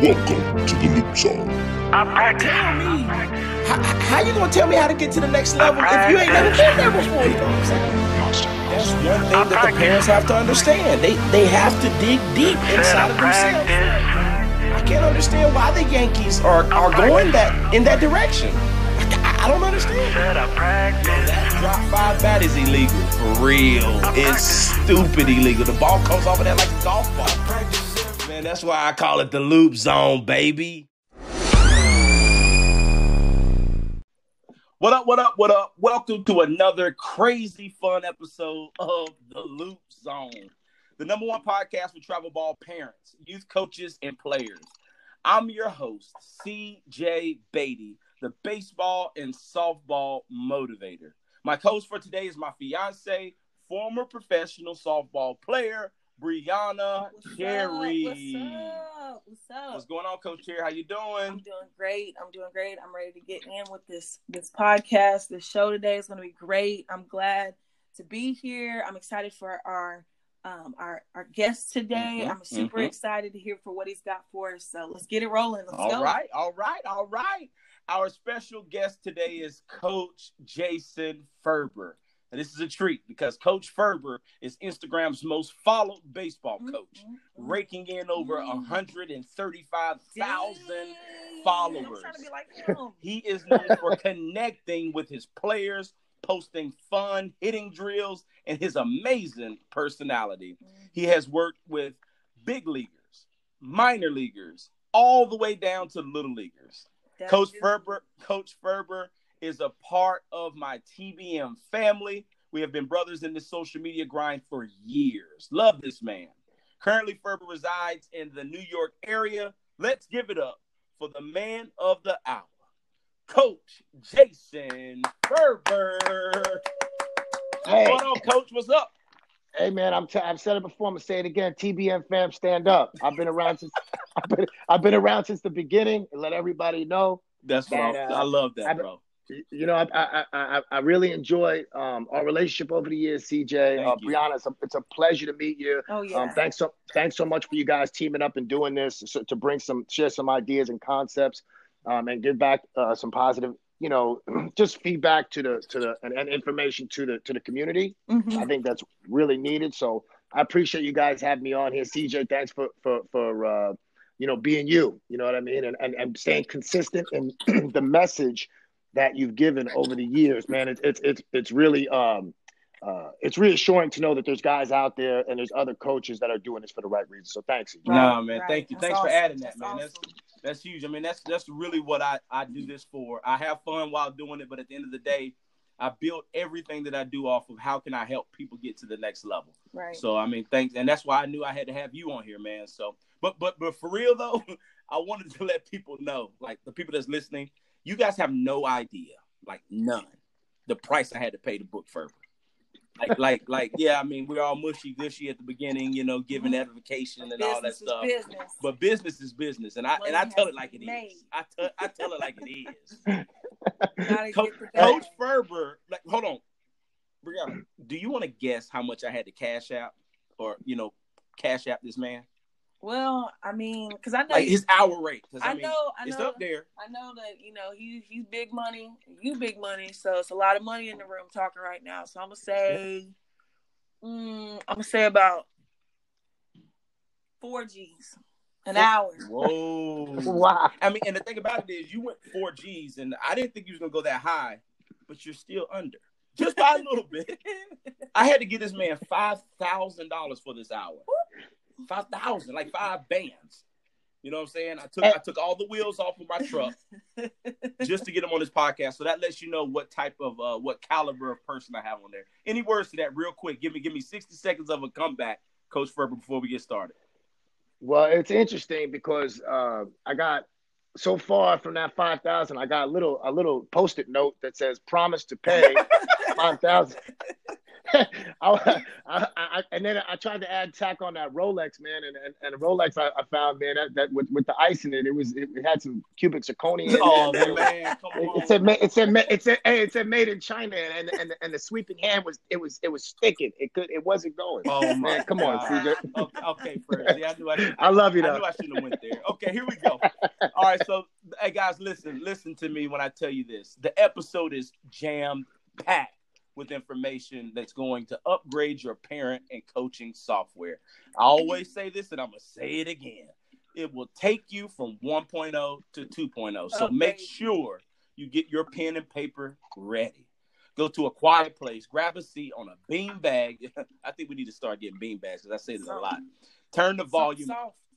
Welcome to the Loop Zone. Tell me, how, how you gonna tell me how to get to the next level if you ain't never been there before? You know what I'm saying? That's one thing that the parents have to understand. They they have to dig deep inside of themselves. I can't understand why the Yankees are, are going that in that direction. I, I don't understand. That drop five bat is illegal for real. It's stupid illegal. The ball comes off of that like a golf ball. Man, that's why I call it the loop zone, baby. What up, what up, what up? Welcome to another crazy fun episode of The Loop Zone, the number one podcast for travel ball parents, youth coaches, and players. I'm your host, CJ Beatty, the baseball and softball motivator. My coach for today is my fiance, former professional softball player, Brianna What's Cherry. Up? What's up? What's up? What's going on, Coach Cherry? How you doing? I'm doing? great. I'm doing great. I'm ready to get in with this this podcast. This show today is going to be great. I'm glad to be here. I'm excited for our um our our guest today. Mhm, I'm super mhm. excited to hear for what he's got for us. So let's get it rolling. Let's All go. right, all right, all right. Our special guest today is Coach Jason Ferber. And this is a treat because Coach Ferber is Instagram's most followed baseball Mhm, coach, mhm. raking in over Mm. 135,000 followers. I'm trying to be like. He is known for connecting with his players, posting fun hitting drills, and his amazing personality. He has worked with big leaguers, minor leaguers, all the way down to little leaguers. That Coach is- Ferber, Coach Ferber is a part of my TBM family. We have been brothers in the social media grind for years. Love this man. Currently, Ferber resides in the New York area. Let's give it up for the man of the hour, Coach Jason Ferber. Hey, What's going on, Coach? What's up? hey, man! I'm t- I've said it before. I'm gonna say it again. TBM fam, stand up. I've been around since I've been, I've been around since the beginning, and let everybody know. That's what I, uh, I love that, I've- bro. You know, I I I, I really enjoy um, our relationship over the years, CJ. Uh. Brianna, it's a, it's a pleasure to meet you. Oh yeah. Um, thanks so thanks so much for you guys teaming up and doing this so, to bring some share some ideas and concepts, um, and give back uh, some positive, you know, just feedback to the to the and, and information to the to the community. Mhm. I think that's really needed. So I appreciate you guys having me on here. CJ, thanks for for for uh, you know being you. You know what I mean, and and, and staying consistent in the message that you've given over the years, man. It's it's it's it's really um uh it's reassuring to know that there's guys out there and there's other coaches that are doing this for the right reason. So thanks. CJ. Nah, man, thank you. That's Thanks for adding that, man. That's awesome. that's huge. I mean, that's that's really what I I do this for. I have fun while doing it, but at the end of the day, I build everything that I do off of how can I help people get to the next level. right. So I mean, thanks, and that's why I knew I had to have you on here, man. So, but but but for real though, I wanted to let people know, like the people that's listening, you guys have no idea, like none, the price I had to pay to book Ferber. Like like like yeah, I mean we're all mushy gushy at the beginning, you know, giving Mhm. edification and all that stuff. Business. But business is business, and I and I tell it like to it made. is. I tell I tell it like it is. Gotta Coach, get the bag. Coach Ferber, like, hold on, Brianna, do you want to guess how much I had to cash out, or you know, cash out this man, Well, I mean, because I know like his hour rate. I, I mean, know, I it's up there. I know that you know he he's big money, you big money, so it's a lot of money in the room talking right now. So I'm gonna say, mm, I'm gonna say about four G's an hour. Whoa. Wow. I mean, and the thing about it is, you went four G's, and I didn't think you was gonna go that high, but you're still under, just by a little bit. I had to give this man five thousand dollars for this hour. Five thousand, like five bands. You know what I'm saying? I took I took all the wheels off of my truck just to get him on this podcast. So that lets you know what type of uh, what caliber of person I have on there. Any words to that, real quick? Give me give me 60 seconds of a comeback, Coach Ferber, before we get started. Well, it's interesting because uh, I got so far from that five thousand, I got a little a little post-it note that says "promise to pay five thousand. I, I, I, and then I tried to add tack on that Rolex, man, and and, and Rolex I, I found, man, that, that with, with the ice in it, it was it, it had some cubic zirconia. Oh man, man, come on. It said it said it said hey, it said made in China, and and and the sweeping hand was it was it was sticking. It could it wasn't going. Oh man, come on, CJ. Okay, okay, Fred. See, I knew I should. I love you Though. I knew I shouldn't have went there. Okay, here we go. All right, so hey guys, listen, listen to me when I tell you this. The episode is jammed packed with information that's going to upgrade your parent and coaching software. I always say this, and I'm gonna say it again. It will take you from 1.0 to 2.0. So Okay. make sure you get your pen and paper ready. Go to a quiet place, grab a seat on a bean bag. I think we need to start getting bean bags because I say this a lot. Turn the volume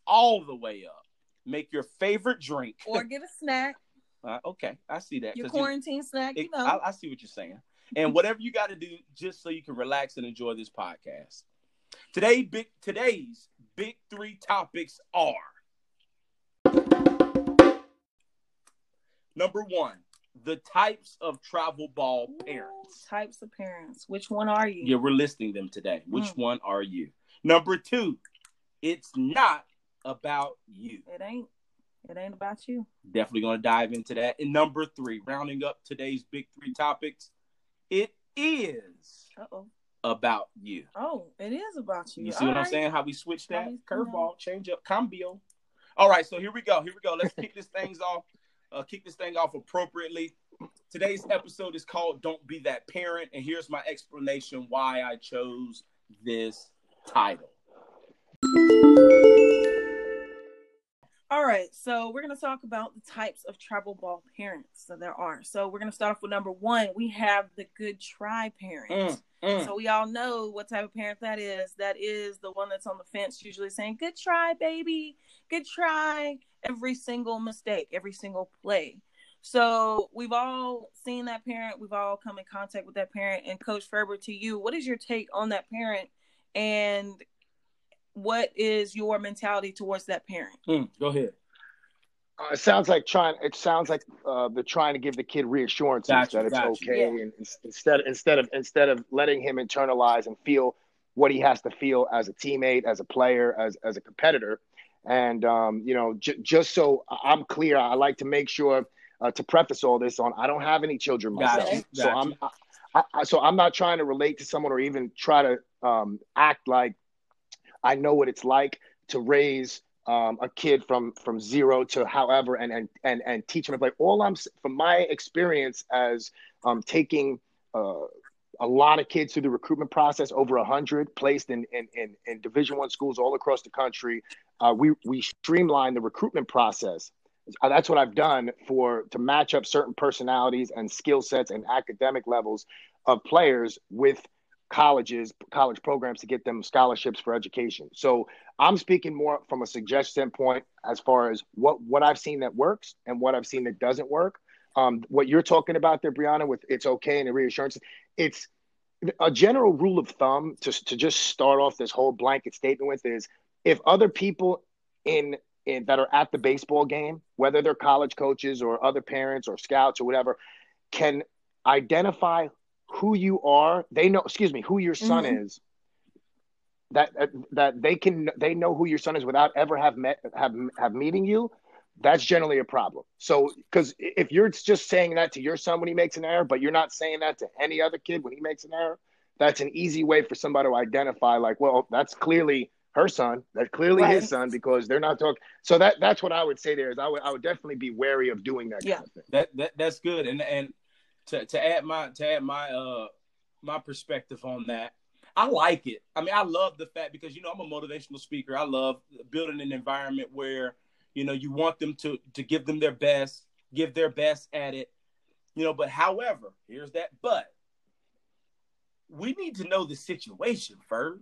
all the way up. Make your favorite drink. Or get a snack, Uh, okay, I see that. your 'cause you- quarantine snack, you know. I, I see what you're saying. And whatever you got to do, just so you can relax and enjoy this podcast. Today, big today's big three topics are number one, the types of travel ball parents. Types of parents. Which one are you? Yeah, we're listing them today. Which Mm. one are you? Number two, it's not about you. It ain't. It ain't about you. Definitely going to dive into that. And number three, rounding up today's big three topics, it is Uh oh. about you. Oh, it is about you. You see what All I'm saying? How we switch that curveball, change up, cambio. All right, so here we go. Here we go. Let's kick this things off. Uh, kick this thing off appropriately. Today's episode is called "Don't Be That Parent," and here's my explanation why I chose this title. All right, so we're going to talk about the types of travel ball parents that there are. So we're going to start off with number one. We have the good try parent. Mm, mm. So we all know what type of parent that is. That is the one that's on the fence, usually saying, Good try, baby. Good try. Every single mistake, every single play. So we've all seen that parent. We've all come in contact with that parent. And Coach Ferber, to you, what is your take on that parent? And what is your mentality towards that parent? Mm, go ahead. Uh, it sounds like trying. It sounds like uh, they're trying to give the kid reassurances Gotcha, that it's gotcha. okay, Yeah. and instead instead of instead of letting him internalize and feel what he has to feel as a teammate, as a player, as as a competitor, and um, you know, j- just so I- I'm clear, I like to make sure uh, to preface all this on I don't have any children Gotcha, myself, so gotcha. I'm I, I, so I'm not trying to relate to someone or even try to um, act like I know what it's like to raise um, a kid from from zero to however and and and, and teach him to play. All I'm from my experience as um, taking uh, a lot of kids through the recruitment process, over hundred placed in in, in, in Division One schools all across the country. Uh, we we streamline the recruitment process. Uh, That's what I've done for to match up certain personalities and skill sets and academic levels of players with colleges, college programs to get them scholarships for education. So I'm speaking more from a suggestion standpoint as far as what what I've seen that works and what I've seen that doesn't work. Um, what you're talking about there, Brianna, with it's okay and the reassurance, it's a general rule of thumb to to just start off this whole blanket statement with is if other people in in that are at the baseball game, whether they're college coaches or other parents or scouts or whatever, can identify who you are, they know, excuse me, who your son Mhm. is. That, that that they can they know who your son is without ever have met have have meeting you. That's generally a problem. So because if you're just saying that to your son when he makes an error, but you're not saying that to any other kid when he makes an error, that's an easy way for somebody to identify. Like, well, that's clearly her son. That's clearly Right. his son because they're not talking. So that that's what I would say. There is I would I would definitely be wary of doing that Yeah. kind of thing. That that that's good. And and to to add my to add my uh my perspective on that, I like it. I mean, I love the fact because you know I'm a motivational speaker. I love building an environment where you know you want them to to give them their best, give their best at it. You know, but however, here's that but. We need to know the situation, Ferg.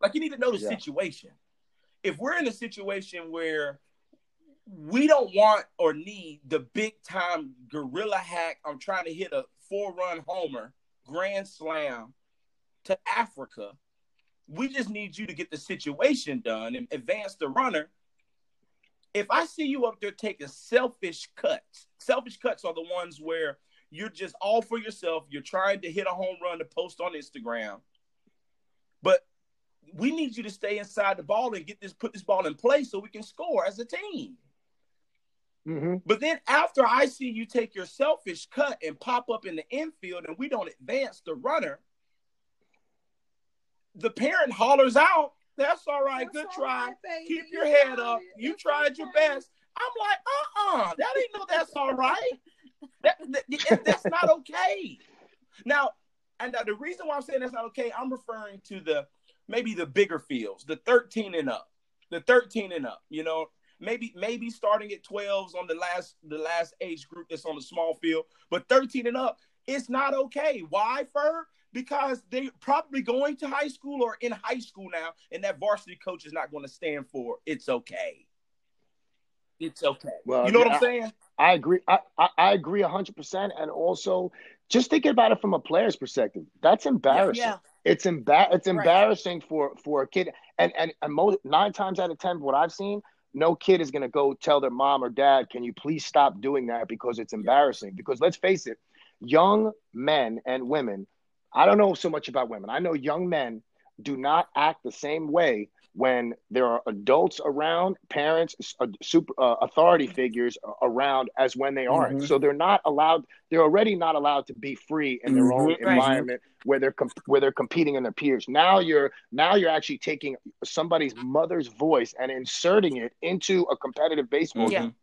Like you need to know the Yeah. situation. If we're in a situation where we don't want or need the big time gorilla hack. I'm trying to hit a four run homer, grand slam to Africa. We just need you to get the situation done and advance the runner. If I see you up there taking selfish cuts, selfish cuts are the ones where you're just all for yourself. You're trying to hit a home run to post on Instagram. But we need you to stay inside the ball and get this put this ball in place so we can score as a team. Mm-hmm. But then after I see you take your selfish cut and pop up in the infield and we don't advance the runner, the parent hollers out, that's all right, That's good all try. right. Keep You your head up. You tried your best. I'm like, uh-uh, that ain't no that's all right. That, that- that's not okay. Now, and uh, the reason why I'm saying that's not okay, I'm referring to the maybe the bigger fields, the 13 and up, the 13 and up. You know, maybe maybe starting at 12s on the last the last age group that's on the small field, but 13 and up, it's not okay. Why, Ferb? Because they're probably going to high school or in high school now, and that varsity coach is not going to stand for it's okay. It's okay. Well, you know what I'm saying? I agree. I, I, I agree hundred percent. And also, just thinking about it from a player's perspective, that's embarrassing. Yeah. It's emba- It's Right. embarrassing for for a kid. And and and most, nine times out of ten, what I've seen, no kid is gonna go tell their mom or dad, "Can you please stop doing that?" Because it's embarrassing. Because let's face it, young men and women. I don't know so much about women. I know young men do not act the same way when there are adults around, parents, uh, super uh, authority figures around, as when they aren't. Mhm. So they're not allowed. They're already not allowed to be free in their own Mhm. Right. environment where they're com- where they're competing in their peers. Now you're now you're actually taking somebody's mother's voice and inserting it into a competitive baseball Yeah. game.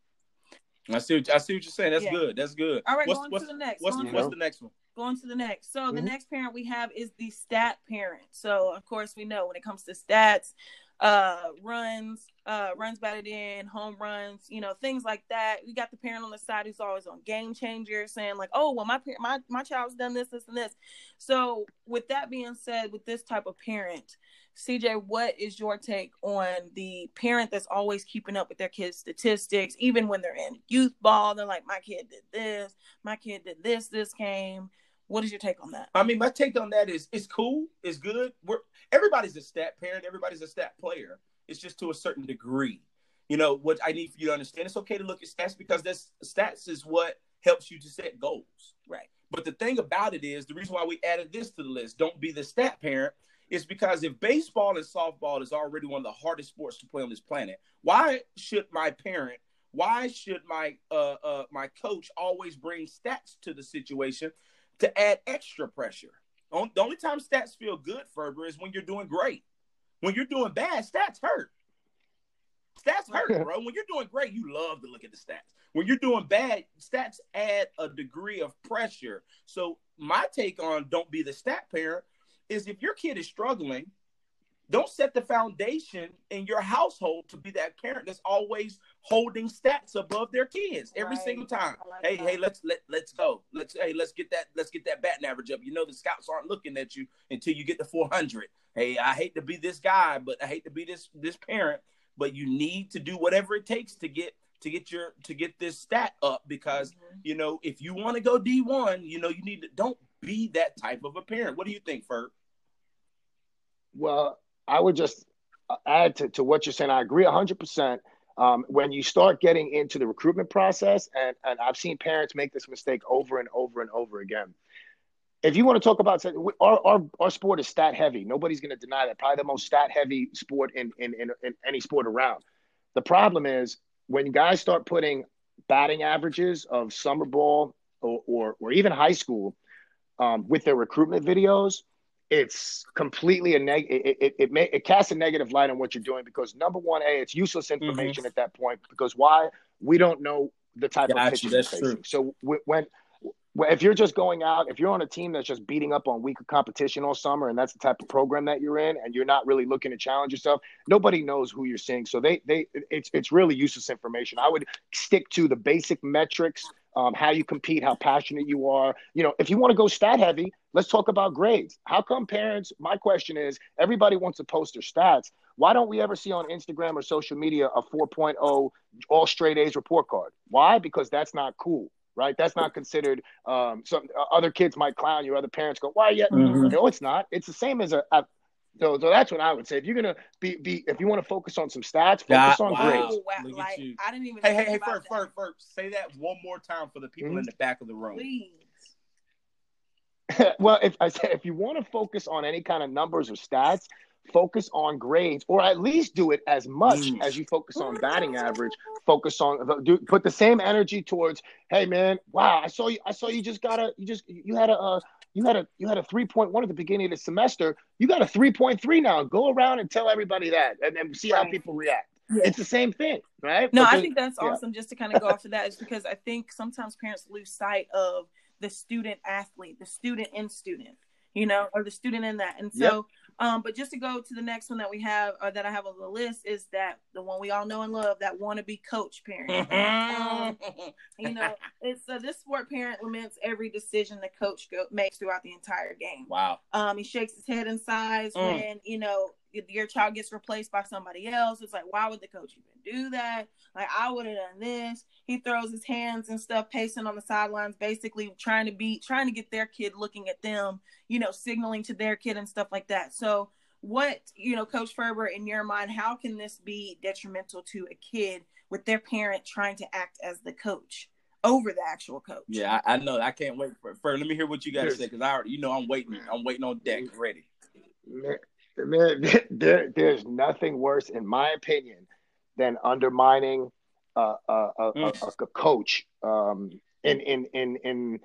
Mhm. I see. What, I see what you're saying. That's Yeah. good. That's good. All right, what's, going what's, to the next. What's, going, what's the next one? Going to the next. So the Mhm. next parent we have is the stat parent. So of course we know when it comes to stats, uh, runs, uh, runs batted in, home runs, you know, things like that. We got the parent on the side who's always on game changer, saying like, "Oh, well, my par- my my child's done this, this, and this." So with that being said, with this type of parent. CJ, what is your take on the parent that's always keeping up with their kids' statistics, even when they're in youth ball? They're like, my kid did this, my kid did this this game. What is your take on that? I mean, my take on that is it's cool, it's good. We're everybody's a stat parent, everybody's a stat player. It's just to a certain degree. You know, what I need for you to understand, it's okay to look at stats because that's stats is what helps you to set goals. Right. But the thing about it is the reason why we added this to the list, don't be the stat parent, is because if baseball and softball is already one of the hardest sports to play on this planet, why should my parent, why should my uh, uh my coach always bring stats to the situation to add extra pressure? On- The only time stats feel good, Ferber, is when you're doing great. When you're doing bad, stats hurt. Stats hurt, bro. When you're doing great, you love to look at the stats. When you're doing bad, stats add a degree of pressure. So my take on don't be the stat parent is if your kid is struggling, don't set the foundation in your household to be that parent that's always holding stats above their kids every Right. single time. Hey, that. hey, let's let let's go. Let's hey, let's get that let's get that batting average up. You know the scouts aren't looking at you until you get to 400. Hey, I hate to be this guy, but I hate to be this this parent, but you need to do whatever it takes to get to get your to get this stat up because Mhm. you know if you want to go D1, you know you need to don't be that type of a parent. What do you think, Ferg? Well, I would just uh, add to, to what you're saying. I agree 100%. Um, when you start getting into the recruitment process, and, and I've seen parents make this mistake over and over and over again. If you want to talk about our, our, our sport is stat heavy, nobody's going to deny that. Probably the most stat heavy sport in, in, in, in any sport around. The problem is when guys start putting batting averages of summer ball or, or, or even high school um, with their recruitment videos, it's completely a neg. It it it, may, it casts a negative light on what you're doing because number one, a it's useless mm-hmm. information at that point because why we don't know the type of pitches you're true. facing. So wh- when when- if you're just going out, if you're on a team that's just beating up on weaker competition all summer, and that's the type of program that you're in, and you're not really looking to challenge yourself, nobody knows who you're seeing. So they they it's it's really useless information. I would stick to the basic metrics, um, how you compete, how passionate you are. You know, if you want to go stat heavy, let's talk about grades. How come parents? My question is, everybody wants to post their stats. Why don't we ever see on Instagram or social media a 4.0 all straight A's report card? Why? Because that's not cool right? That's not considered. Um, some uh, other kids might clown you. Other parents go, "Why yet?" Mhm. No, it's not. It's the same as a. a so, so that's what I would say. If you're gonna be, be if you want to focus on some stats, focus Got- on wow. grades. Oh, wow. Look at Like, you. I didn't even Hey, hey, think hey, about Ferg, that. Ferg, Ferg, say that one more time for the people Mhm. in the back of the room. Please. well, if I said if you want to focus on any kind of numbers or stats, focus on grades, or at least do it as much Mm. as you focus on batting average. Focus on do, put the same energy towards. Hey, man, wow, I saw you. I saw you just got a. You just you had a. Uh, you had a you had a three point one at the beginning of the semester. You got a three point three now. Go around and tell everybody that, and then see how people react. It's the same thing, right? No, But I think that's yeah. awesome. Just to kind of go off of that is because I think sometimes parents lose sight of the student athlete, the student in student, you know, or the student in that. And so, um, but just to go to the next one that we have or that I have on the list is that the one we all know and love, that wannabe coach parent. um, you know, it's uh, this sport parent laments every decision the coach go- makes throughout the entire game. wow. Um, he shakes his head and sighs Mm. when you know your child gets replaced by somebody else. It's like, why would the coach even do that? Like, I would have done this. He throws his hands and stuff, pacing on the sidelines, basically trying to be trying to get their kid looking at them, you know, signaling to their kid and stuff like that. So, what you know, Coach Ferber, in your mind, how can this be detrimental to a kid with their parent trying to act as the coach over the actual coach? Yeah, I, I know. I can't wait for. for let me hear what you got to say because I already, you know, I'm waiting. I'm waiting on deck, mm-hmm. ready. Man, there, there's nothing worse, in my opinion, than undermining uh, a, a, a, Mm. a coach um, in, in in in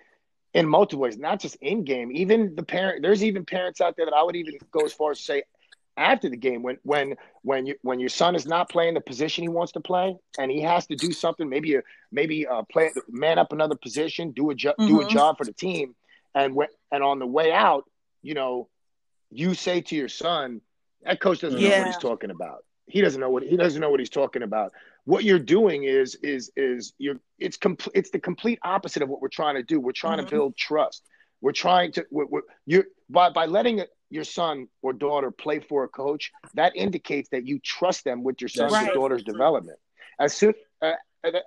in multiple ways, not just in game. Even the parent, there's even parents out there that I would even go as far as to say after the game when when when you when your son is not playing the position he wants to play and he has to do something, maybe a, maybe uh, play man up another position, do a jo- do a Mhm. job for the team, and when and on the way out, you know you say to your son, that coach doesn't know what he's talking about. He doesn't know what he doesn't know what he's talking about. What you're doing is is is you're it's complete it's the complete opposite of what we're trying to do. We're trying Mhm. to build trust. We're trying to we're, we're, you're by by letting your son or daughter play for a coach, that indicates that you trust them with your son's Right. or daughter's development. As soon, uh,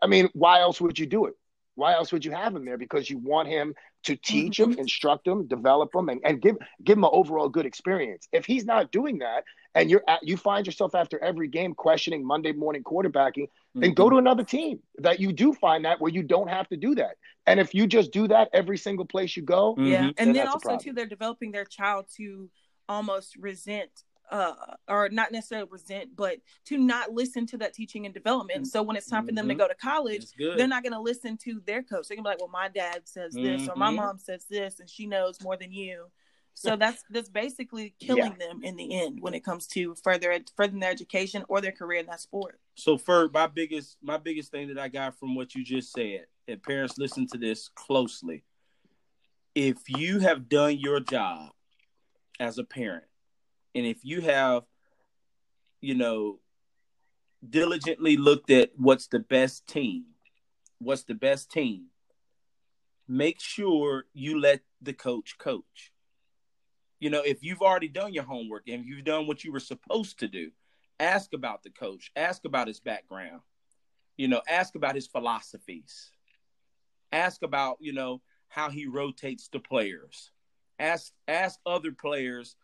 I mean, why else would you do it? Why else would you have him there? Because you want him to teach him, instruct him, develop him, and, and give give him an overall good experience. If he's not doing that, and you're at, you find yourself after every game questioning Monday morning quarterbacking, then Mm-hmm. go to another team that you do find that where you don't have to do that. And if you just do that every single place you go. Yeah, then and then that's also too, they're developing their child to almost resent, uh, or not necessarily resent, but to not listen to that teaching and development. So when it's time for them to Mhm. go to college, they're not going to listen to their coach. They're going to be like, "Well, my dad says this, or my Mhm. mom says this, and she knows more than you." So that's that's basically killing them in the end when it comes to further ed- furthering their education or their career in that sport. So, Ferg, my biggest my biggest thing that I got from what you just said, and parents listen to this closely. If you have done your job as a parent, and if you have, you know, diligently looked at what's the best team, what's the best team, make sure you let the coach coach. You know, if you've already done your homework and you've done what you were supposed to do, ask about the coach, ask about his background, you know, ask about his philosophies, ask about, you know, how he rotates the players. Ask ask other players,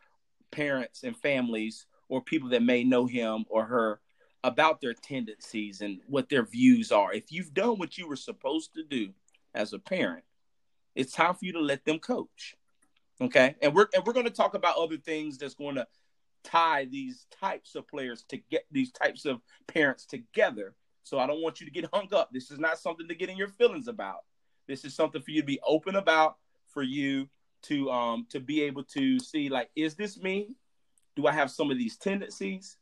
parents and families or people that may know him or her about their tendencies and what their views are. If you've done what you were supposed to do as a parent, it's time for you to let them coach. Okay? And we're and we're going to talk about other things that's going to tie these types of players to get these types of parents together. So I don't want you to get hung up. This is not something to get in your feelings about. This is something for you to be open about, for you to um to be able to see like, is this me? Do I have some of these tendencies?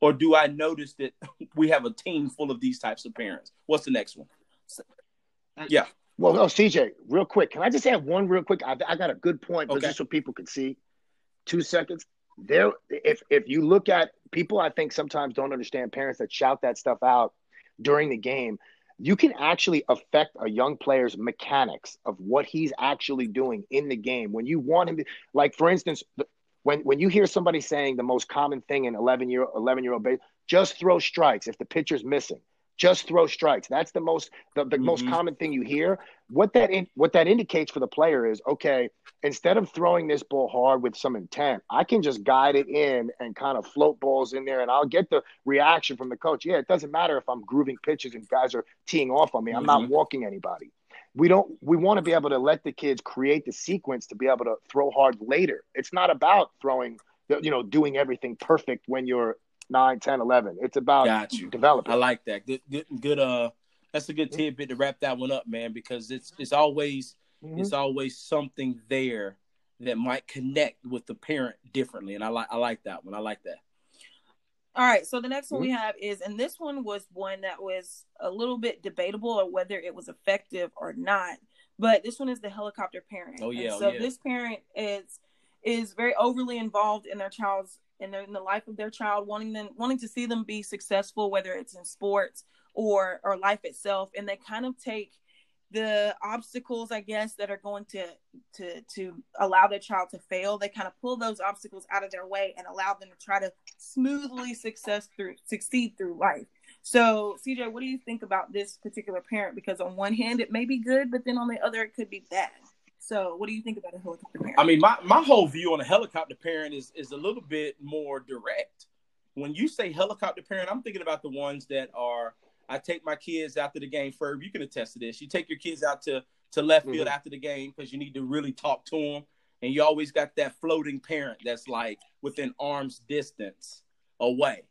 Or do I notice that we have a team full of these types of parents? What's the next one? Yeah. Well, no, CJ, real quick. Can I just add one real quick? I, I got a good point, but Okay. just so people can see. Two seconds. There, if if you look at people, I think sometimes don't understand parents that shout that stuff out during the game. You can actually affect a young player's mechanics of what he's actually doing in the game. When you want him to, like for instance, when when you hear somebody saying the most common thing in eleven year eleven year old base, just throw strikes if the pitcher's missing. Just throw strikes. That's the most the, the most Mhm. common thing you hear. What that in, what that indicates for the player is okay. Instead of throwing this ball hard with some intent, I can just guide it in and kind of float balls in there, and I'll get the reaction from the coach. Yeah, it doesn't matter if I'm grooving pitches and guys are teeing off on me. I'm not Mhm. walking anybody. we don't we want to be able to let the kids create the sequence to be able to throw hard later. It's not about throwing you know doing everything perfect when you're 9, 10, 11. It's about Got you. developing. I like that. Good, good, good. Uh, that's a good tidbit to wrap that one up, man. Because it's it's always Mhm. it's always something there that might connect with the parent differently, and I like I like that one. I like that. All right, so the next one we have is, and this one was one that was a little bit debatable or whether it was effective or not. But this one is the helicopter parent. Oh, yeah, And oh, so yeah. this parent is is very overly involved in their child's in, their, in the life of their child, wanting them wanting to see them be successful, whether it's in sports or or life itself, and they kind of take the obstacles i guess that are going to to to allow their child to fail. They kind of pull those obstacles out of their way and allow them to try to smoothly success through succeed through life. So cj what do you think about this particular parent? Because on one hand it may be good but then on the other it could be bad so what do you think about a helicopter parent I mean, my, my whole view on a helicopter parent is is a little bit more direct. When you say helicopter parent, I'm thinking about the ones that are. I take my kids after the game. Ferb, you can attest to this. You take your kids out to to left field Mhm. after the game because you need to really talk to them, and you always got that floating parent that's like within arm's distance away.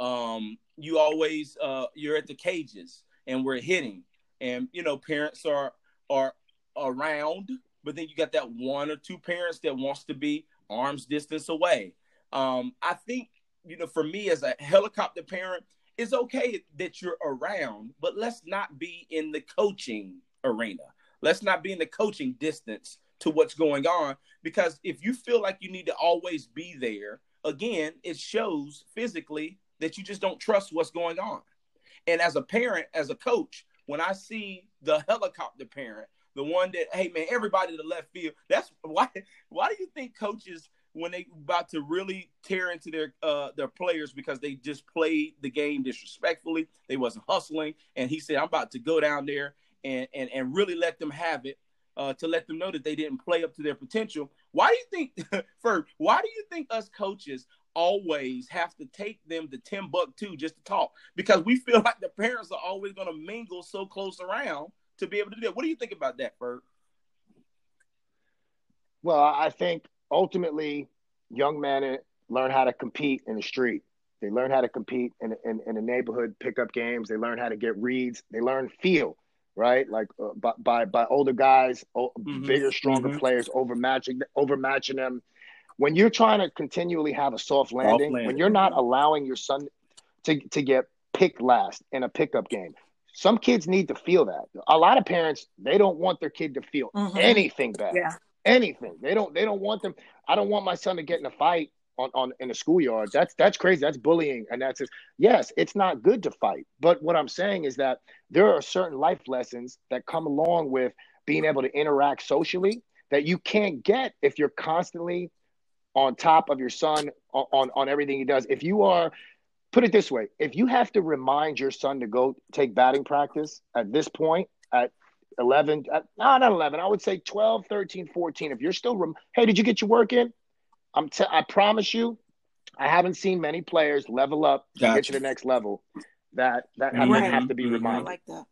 Um, you always uh, you're at the cages and we're hitting, and you know parents are are around, but then you got that one or two parents that wants to be arm's distance away. Um, I think you know for me as a helicopter parent, it's okay that you're around, but let's not be in the coaching arena. Let's not be in the coaching distance to what's going on because if you feel like you need to always be there, again, it shows physically that you just don't trust what's going on. And as a parent, as a coach, when I see the helicopter parent, the one that, hey man, everybody to the left field, that's why why do you think coaches when they about to really tear into their uh their players because they just played the game disrespectfully, they wasn't hustling, and he said, I'm about to go down there and and, and really let them have it. Uh, to let them know that they didn't play up to their potential. Why do you think, Ferg, why do you think us coaches always have to take them to Timbuktu just to talk? Because we feel like the parents are always going to mingle so close around to be able to do that. What do you think about that, Ferg? Well, I think ultimately young men learn how to compete in the street. They learn how to compete in, in, in the neighborhood pickup games. They learn how to get reads. They learn feel, right? Like uh, by, by by older guys, Mhm. bigger, stronger Mhm. players overmatching overmatching them. When you're trying to continually have a soft landing, when landing. you're not allowing your son to to get picked last in a pickup game, some kids need to feel that. A lot of parents they don't want their kid to feel Mhm. anything bad yeah anything. They don't they don't want them. I don't want my son to get in a fight on, on in a schoolyard. That's that's crazy. That's bullying. And that's just yes, it's not good to fight. But what I'm saying is that there are certain life lessons that come along with being able to interact socially that you can't get if you're constantly on top of your son on, on, on everything he does. If you are put it this way, if you have to remind your son to go take batting practice at this point at 11 uh, no not 11 i would say 12 13 14 if you're still rem- hey did you get your work in i'm t- i promise you i haven't seen many players level up to get to the next level that that have, Right. have to be Mhm. i like that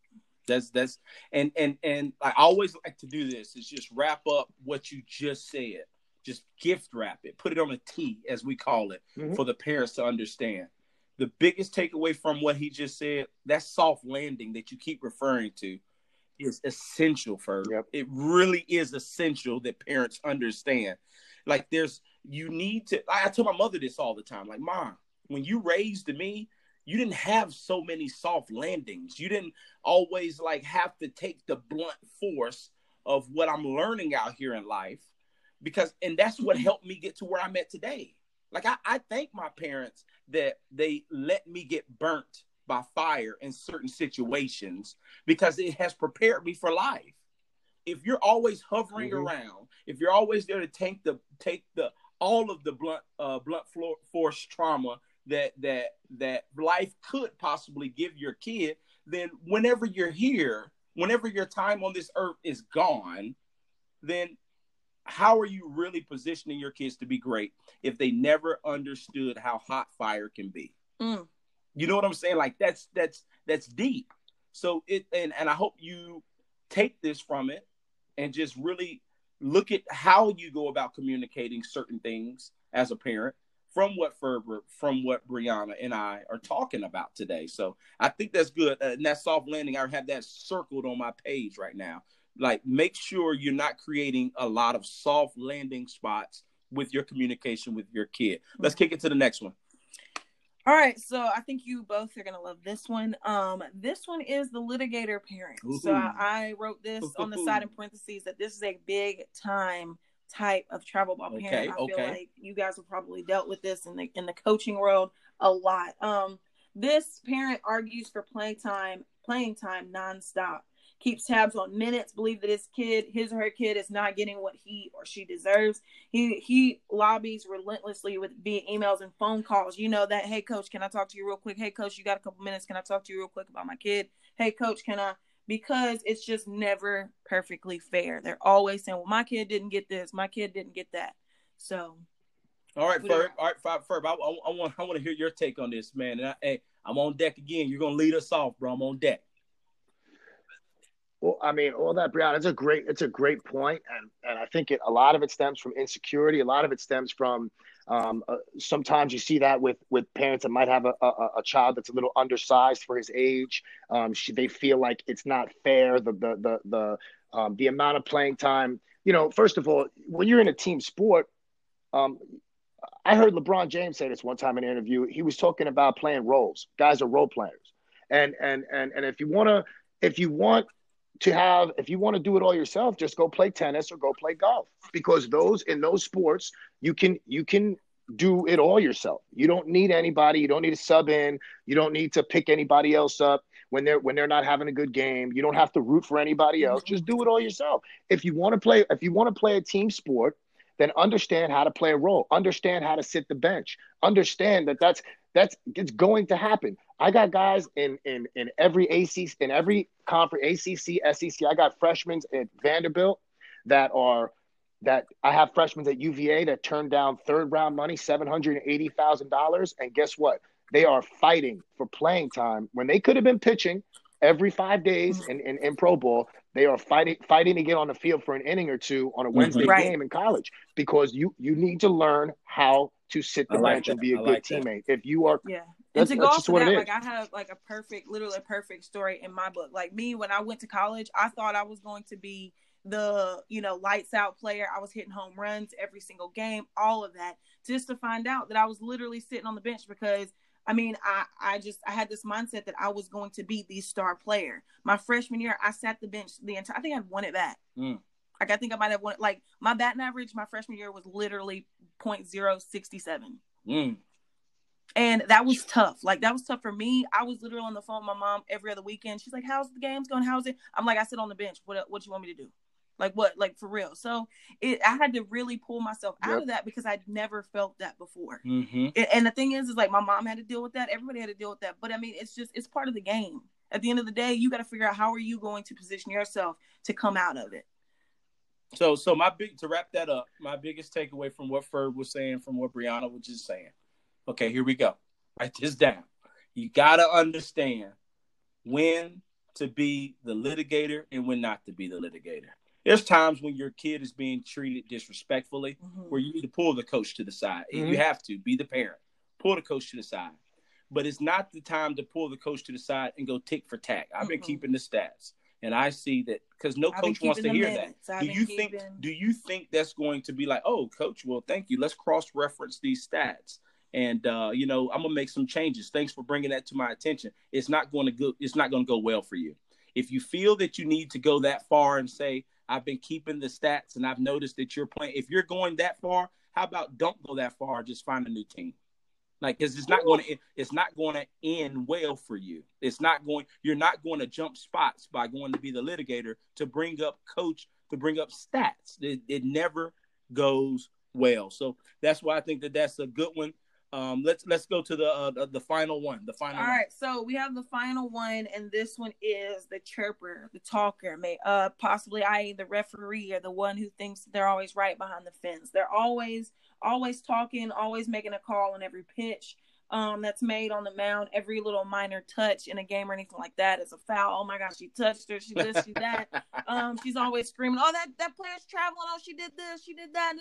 That's that's and and and I always like to do this is just wrap up what you just said. Just gift wrap it, put it on a T as we call it Mhm. for the parents to understand. The biggest takeaway from what he just said, that soft landing that you keep referring to, is essential for Yep. it really is essential that parents understand. Like there's you need to I I tell my mother this all the time. Like, mom, when you raised me, you didn't have so many soft landings. You didn't always like have to take the blunt force of what I'm learning out here in life. Because and that's what helped me get to where I'm at today. Like I, I thank my parents that they let me get burnt by fire in certain situations because it has prepared me for life. If you're always hovering Mhm. around, if you're always there to take the take the all of the blunt uh, blunt floor, force trauma that that that life could possibly give your kid, then whenever you're here, whenever your time on this earth is gone, then how are you really positioning your kids to be great if they never understood how hot fire can be? Mm. You know what I'm saying? Like that's that's that's deep. So it and and I hope you take this from it and just really look at how you go about communicating certain things as a parent from what Ferber, from what Brianna and I are talking about today. So I think that's good. Uh, and that soft landing, I have that circled on my page right now. Like, make sure you're not creating a lot of soft landing spots with your communication with your kid. Let's kick it to the next one. All right, so I think you both are gonna love this one. Um, this one is the litigator parent. Ooh. So I, I, wrote this Ooh. on the side in parentheses that this is a big time type of travel ball parent. Okay, I feel okay. like you guys have probably dealt with this in the in the coaching world a lot. Um, this parent argues for playing time, playing time nonstop keeps tabs on minutes, believe that his kid, his or her kid, is not getting what he or she deserves. He he lobbies relentlessly with via emails and phone calls. You know that, hey coach, can I talk to you real quick? Hey coach, you got a couple minutes? Can I talk to you real quick about my kid? Hey coach, can I? Because it's just never perfectly fair. They're always saying, "Well, my kid didn't get this, my kid didn't get that." So, all right, Ferb. All right, Ferb. I, I, I, want I want to hear your take on this, man. And I, hey, I'm on deck again. You're gonna lead us off, bro. I'm on deck. Well, I mean, all that, Brianna, it's a great, it's a great point, and and I think it, a lot of it stems from insecurity. A lot of it stems from um, uh, sometimes you see that with with parents that might have a, a, a child that's a little undersized for his age. Um, she, they feel like it's not fair. The the the the um, the amount of playing time. You know, first of all, when you're in a team sport, um, I heard LeBron James say this one time in an interview. He was talking about playing roles. Guys are role players, and and and and if you want to, if you want to have if you want to do it all yourself just go play tennis or go play golf. Because those in those sports you can you can do it all yourself. You don't need anybody you don't need to sub in you don't need to pick anybody else up when they're when they're not having a good game. You don't have to root for anybody else. Mm-hmm. Just do it all yourself. If you want to play if you want to play a team sport then understand how to play a role understand how to sit the bench understand that that's that's it's going to happen I got guys in in in every ACC in every conference ACC SEC. I got freshmen at Vanderbilt that are that I have freshmen at UVA that turned down third round money, seven hundred and eighty thousand dollars, and guess what? They are fighting for playing time when they could have been pitching every five days mm-hmm. in, in, in, pro ball. They are fighting fighting to get on the field for an inning or two on a mm-hmm. Wednesday right. game in college because you you need to learn how to sit the like bench that. and be a I good like teammate. If you are yeah and to go off of that, like I have like a perfect, literally a perfect story in my book. Like me, when I went to college, I thought I was going to be the you know lights out player. I was hitting home runs every single game, all of that, just to find out that I was literally sitting on the bench because I mean, I I just I had this mindset that I was going to be the star player. My freshman year, I sat the bench the entire. I think I won it back. Mm. Like I think I might have won it. Like my batting average, my freshman year was literally .067. Mm. And that was tough. Like that was tough for me. I was literally on the phone with my mom every other weekend. She's like, "How's the games going? How's it?" I'm like, "I sit on the bench. What what you want me to do?" Like what? Like for real. So it, I had to really pull myself out yep. of that because I'd never felt that before. Mm-hmm. And the thing is, is like my mom had to deal with that. Everybody had to deal with that. But I mean, it's just it's part of the game. At the end of the day, you got to figure out how are you going to position yourself to come out of it. So, so my big to wrap that up, my biggest takeaway from what Ferb was saying, from what Brianna was just saying, Okay, here we go. Write this down. You got to understand when to be the litigator and when not to be the litigator. There's times when your kid is being treated disrespectfully mm-hmm. where you need to pull the coach to the side. Mm-hmm. You have to be the parent. Pull the coach to the side. But it's not the time to pull the coach to the side and go tick for tack. I've mm-hmm. been keeping the stats. And I see that because no I've coach wants to hear minutes. that. I've do you keeping... think do you think that's going to be like, oh, coach, well, thank you. Let's cross reference these stats and uh, you know I'm gonna make some changes. Thanks for bringing that to my attention. It's not going to go. It's not going to go well for you. If you feel that you need to go that far and say I've been keeping the stats and I've noticed that you're playing. If you're going that far, how about don't go that far? Just find a new team. Like, because it's not going to it's not going to end well for you. It's not going. You're not going to jump spots by going to be the litigator to bring up coach to bring up stats. It, it never goes well. So that's why I think that that's a good one um, let's let's go to the uh, the final one. The final. All one. right, so we have the final one, and this one is the chirper, the talker, may uh possibly I the referee or the one who thinks they're always right behind the fence. They're always always talking, always making a call on every pitch. Um, that's made on the mound, every little minor touch in a game or anything like that is a foul. Oh my gosh, she touched her, she this, she that. um, she's always screaming, "Oh, that that player's traveling. Oh, she did this, she did that."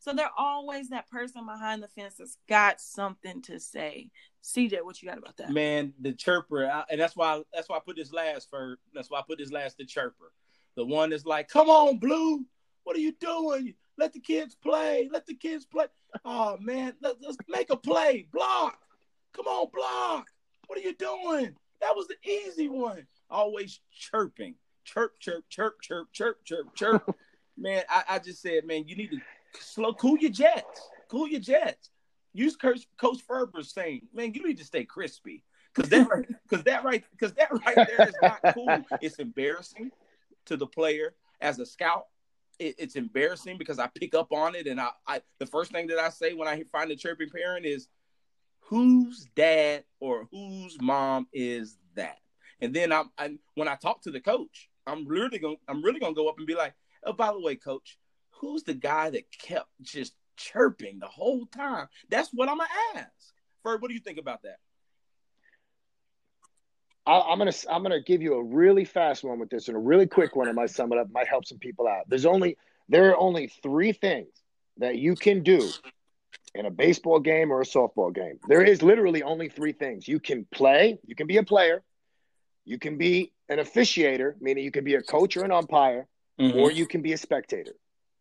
So they're always that person behind the fence that's got something to say. CJ, what you got about that? Man, the chirper, I, and that's why that's why I put this last for. That's why I put this last the chirper, the one that's like, "Come on, Blue, what are you doing? Let the kids play. Let the kids play." Oh man, let, us make a play. Block. Come on, block. What are you doing? That was the easy one. Always chirping. Chirp, chirp, chirp, chirp, chirp, chirp, chirp. man, I, I just said, man, you need to slow cool your jets. Cool your jets. Use Coach, Coach Ferber's saying, man, you need to stay crispy. Cause that cause that right because that right there is not cool. It's embarrassing to the player as a scout it, it's embarrassing because I pick up on it, and I, I the first thing that I say when I find a chirping parent is, "Whose dad or whose mom is that?" And then I'm, I, when I talk to the coach, I'm really gonna I'm really gonna go up and be like, "Oh, by the way, coach, who's the guy that kept just chirping the whole time?" That's what I'm gonna ask. Ferg, what do you think about that? I, am gonna I'm gonna give you a really fast one with this and a really quick one. It might sum it up, might help some people out. There's only there are only three things that you can do in a baseball game or a softball game. There is literally only three things. You can play, you can be a player, you can be an officiator, meaning you can be a coach or an umpire, mm-hmm. or you can be a spectator.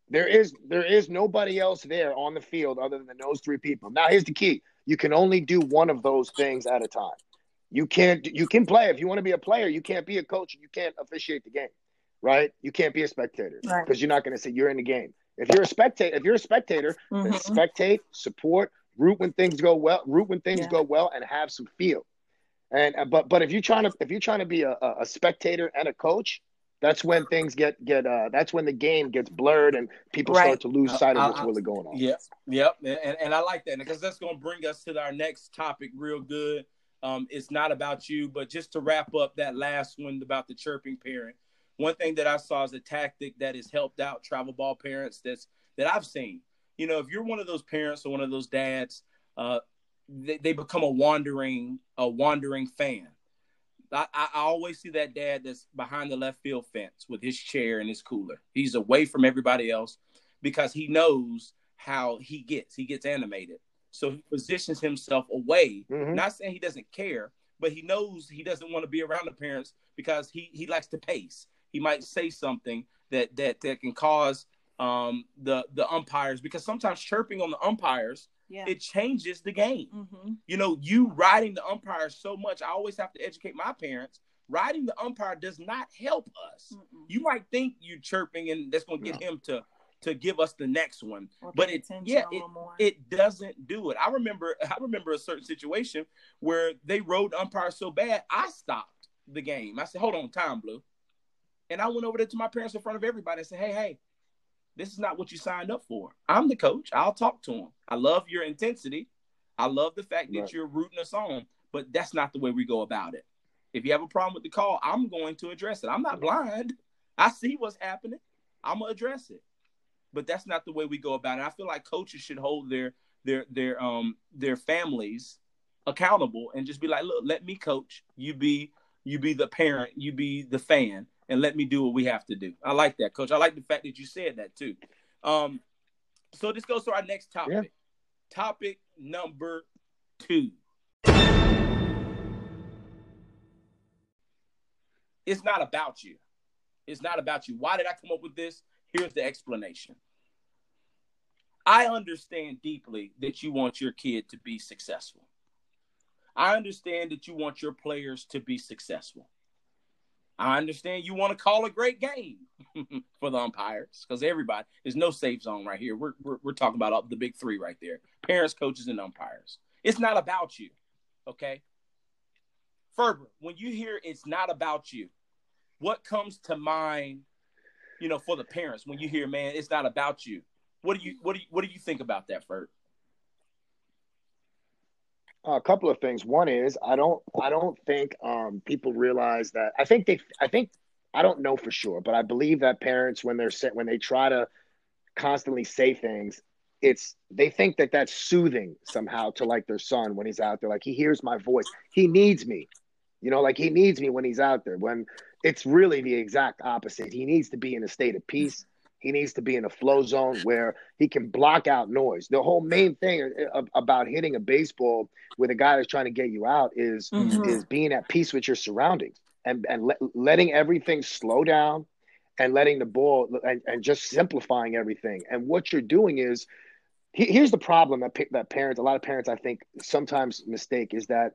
There is there is nobody else there on the field other than those three people. Now here's the key. You can only do one of those things at a time. You can't. You can play if you want to be a player. You can't be a coach. You can't officiate the game, right? You can't be a spectator because right. you're not going to say you're in the game. If you're a spectator, if you're a spectator, mm-hmm. then spectate, support, root when things go well, root when things yeah. go well, and have some feel. And uh, but but if you're trying to if you're trying to be a, a spectator and a coach, that's when things get get uh that's when the game gets blurred and people right. start to lose sight of what's really going on. Yep, yep, and, and I like that because that's going to bring us to our next topic real good. Um, it's not about you, but just to wrap up that last one about the chirping parent. One thing that I saw is a tactic that has helped out travel ball parents that's that I've seen. You know, if you're one of those parents or one of those dads, uh, they, they become a wandering a wandering fan. I, I, always see that dad that's behind the left field fence with his chair and his cooler. He's away from everybody else because he knows how he gets. He gets animated. So he positions himself away. Mm-hmm. Not saying he doesn't care, but he knows he doesn't want to be around the parents because he he likes to pace. He might say something that that that can cause um the the umpires because sometimes chirping on the umpires yeah. it changes the game. Mm-hmm. You know, you riding the umpires so much. I always have to educate my parents. Riding the umpire does not help us. Mm-mm. You might think you're chirping and that's going to get no. him to to give us the next one. but it yeah, it, it doesn't do it. I remember I remember a certain situation where they rode umpire so bad, I stopped the game. I said, "Hold on, time blue." And I went over there to my parents in front of everybody and said, "Hey, hey, this is not what you signed up for. I'm the coach. I'll talk to him. I love your intensity. I love the fact that right. you're rooting us on, but that's not the way we go about it. If you have a problem with the call, I'm going to address it. I'm not blind. I see what's happening. I'm gonna address it but that's not the way we go about it. I feel like coaches should hold their their their um their families accountable and just be like, look, let me coach. You be you be the parent, you be the fan, and let me do what we have to do. I like that, coach. I like the fact that you said that too. Um, so this goes to our next topic. Yeah. Topic number two. It's not about you. It's not about you. Why did I come up with this? Here's the explanation. I understand deeply that you want your kid to be successful. I understand that you want your players to be successful. I understand you want to call a great game for the umpires because everybody, there's no safe zone right here. We're, we're, we're talking about the big three right there parents, coaches, and umpires. It's not about you, okay? Ferber, when you hear it's not about you, what comes to mind, you know, for the parents when you hear, man, it's not about you? What do you what do you what do you think about that, Ferd? A couple of things. One is I don't I don't think um, people realize that. I think they I think I don't know for sure, but I believe that parents when they're when they try to constantly say things, it's they think that that's soothing somehow to like their son when he's out there like he hears my voice he needs me you know like he needs me when he's out there. When it's really the exact opposite. He needs to be in a state of peace. He needs to be in a flow zone where he can block out noise. The whole main thing about hitting a baseball with a guy that's trying to get you out is mm-hmm. is being at peace with your surroundings and and le- letting everything slow down and letting the ball and, and just simplifying everything. And what you're doing is here's the problem that that parents, a lot of parents, I think, sometimes mistake is that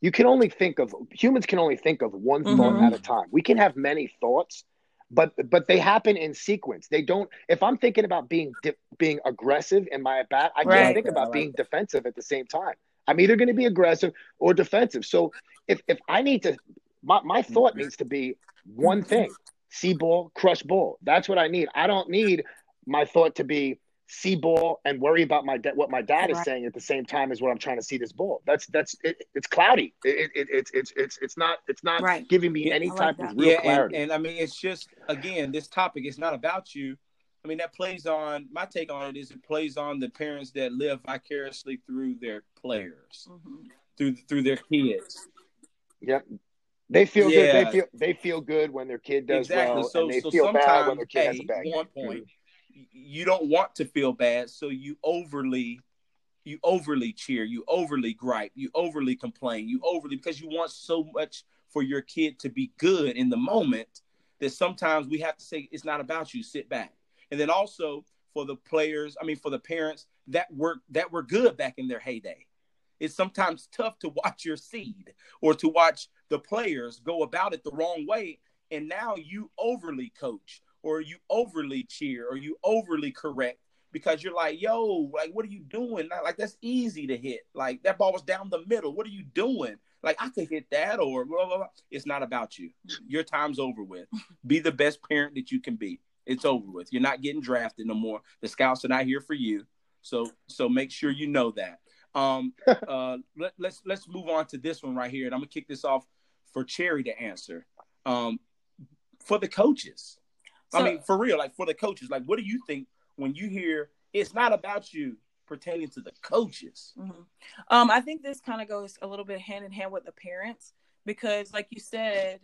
you can only think of humans can only think of one mm-hmm. thought at a time. We can have many thoughts, but but they happen in sequence. They don't. If I'm thinking about being di- being aggressive in my at bat, I right. can't think about like being defensive at the same time. I'm either going to be aggressive or defensive. So if if I need to, my my thought needs to be one thing: see ball, crush ball. That's what I need. I don't need my thought to be see ball and worry about my dad what my dad is saying at the same time as what I'm trying to see this ball. That's that's it, it's cloudy. It, it, it's it's it's it's not it's not right. giving me yeah, any type like of real yeah, clarity. And, and I mean, it's just again, this topic is not about you. I mean, that plays on my take on it is it plays on the parents that live vicariously through their players, mm-hmm. through through their kids. Yep. They feel yeah. good. They feel they feel good when their kid does exactly. well, so, and they so feel bad when their kid has a bad One point, you don't want to feel bad, so you overly you overly cheer, you overly gripe, you overly complain, you overly because you want so much for your kid to be good in the moment that sometimes we have to say it's not about you, sit back. And then also for the players, I mean for the parents that work that were good back in their heyday. It's sometimes tough to watch your seed or to watch the players go about it the wrong way and now you overly coach or you overly cheer or you overly correct because you're like, yo, like, what are you doing? Like, that's easy to hit. Like, that ball was down the middle. What are you doing? Like, I could hit that or blah, blah, blah. It's not about you. Your time's over with. Be the best parent that you can be. It's over with. You're not getting drafted no more. The scouts are not here for you. So, so make sure you know that. Um, uh, let, let's let's move on to this one right here, and I'm gonna kick this off for Cherry to answer. Um, for the coaches, so, I mean, for real, like for the coaches, like what do you think when you hear it's not about you pertaining to the coaches? Mm-hmm. Um, I think this kind of goes a little bit hand in hand with the parents because, like you said,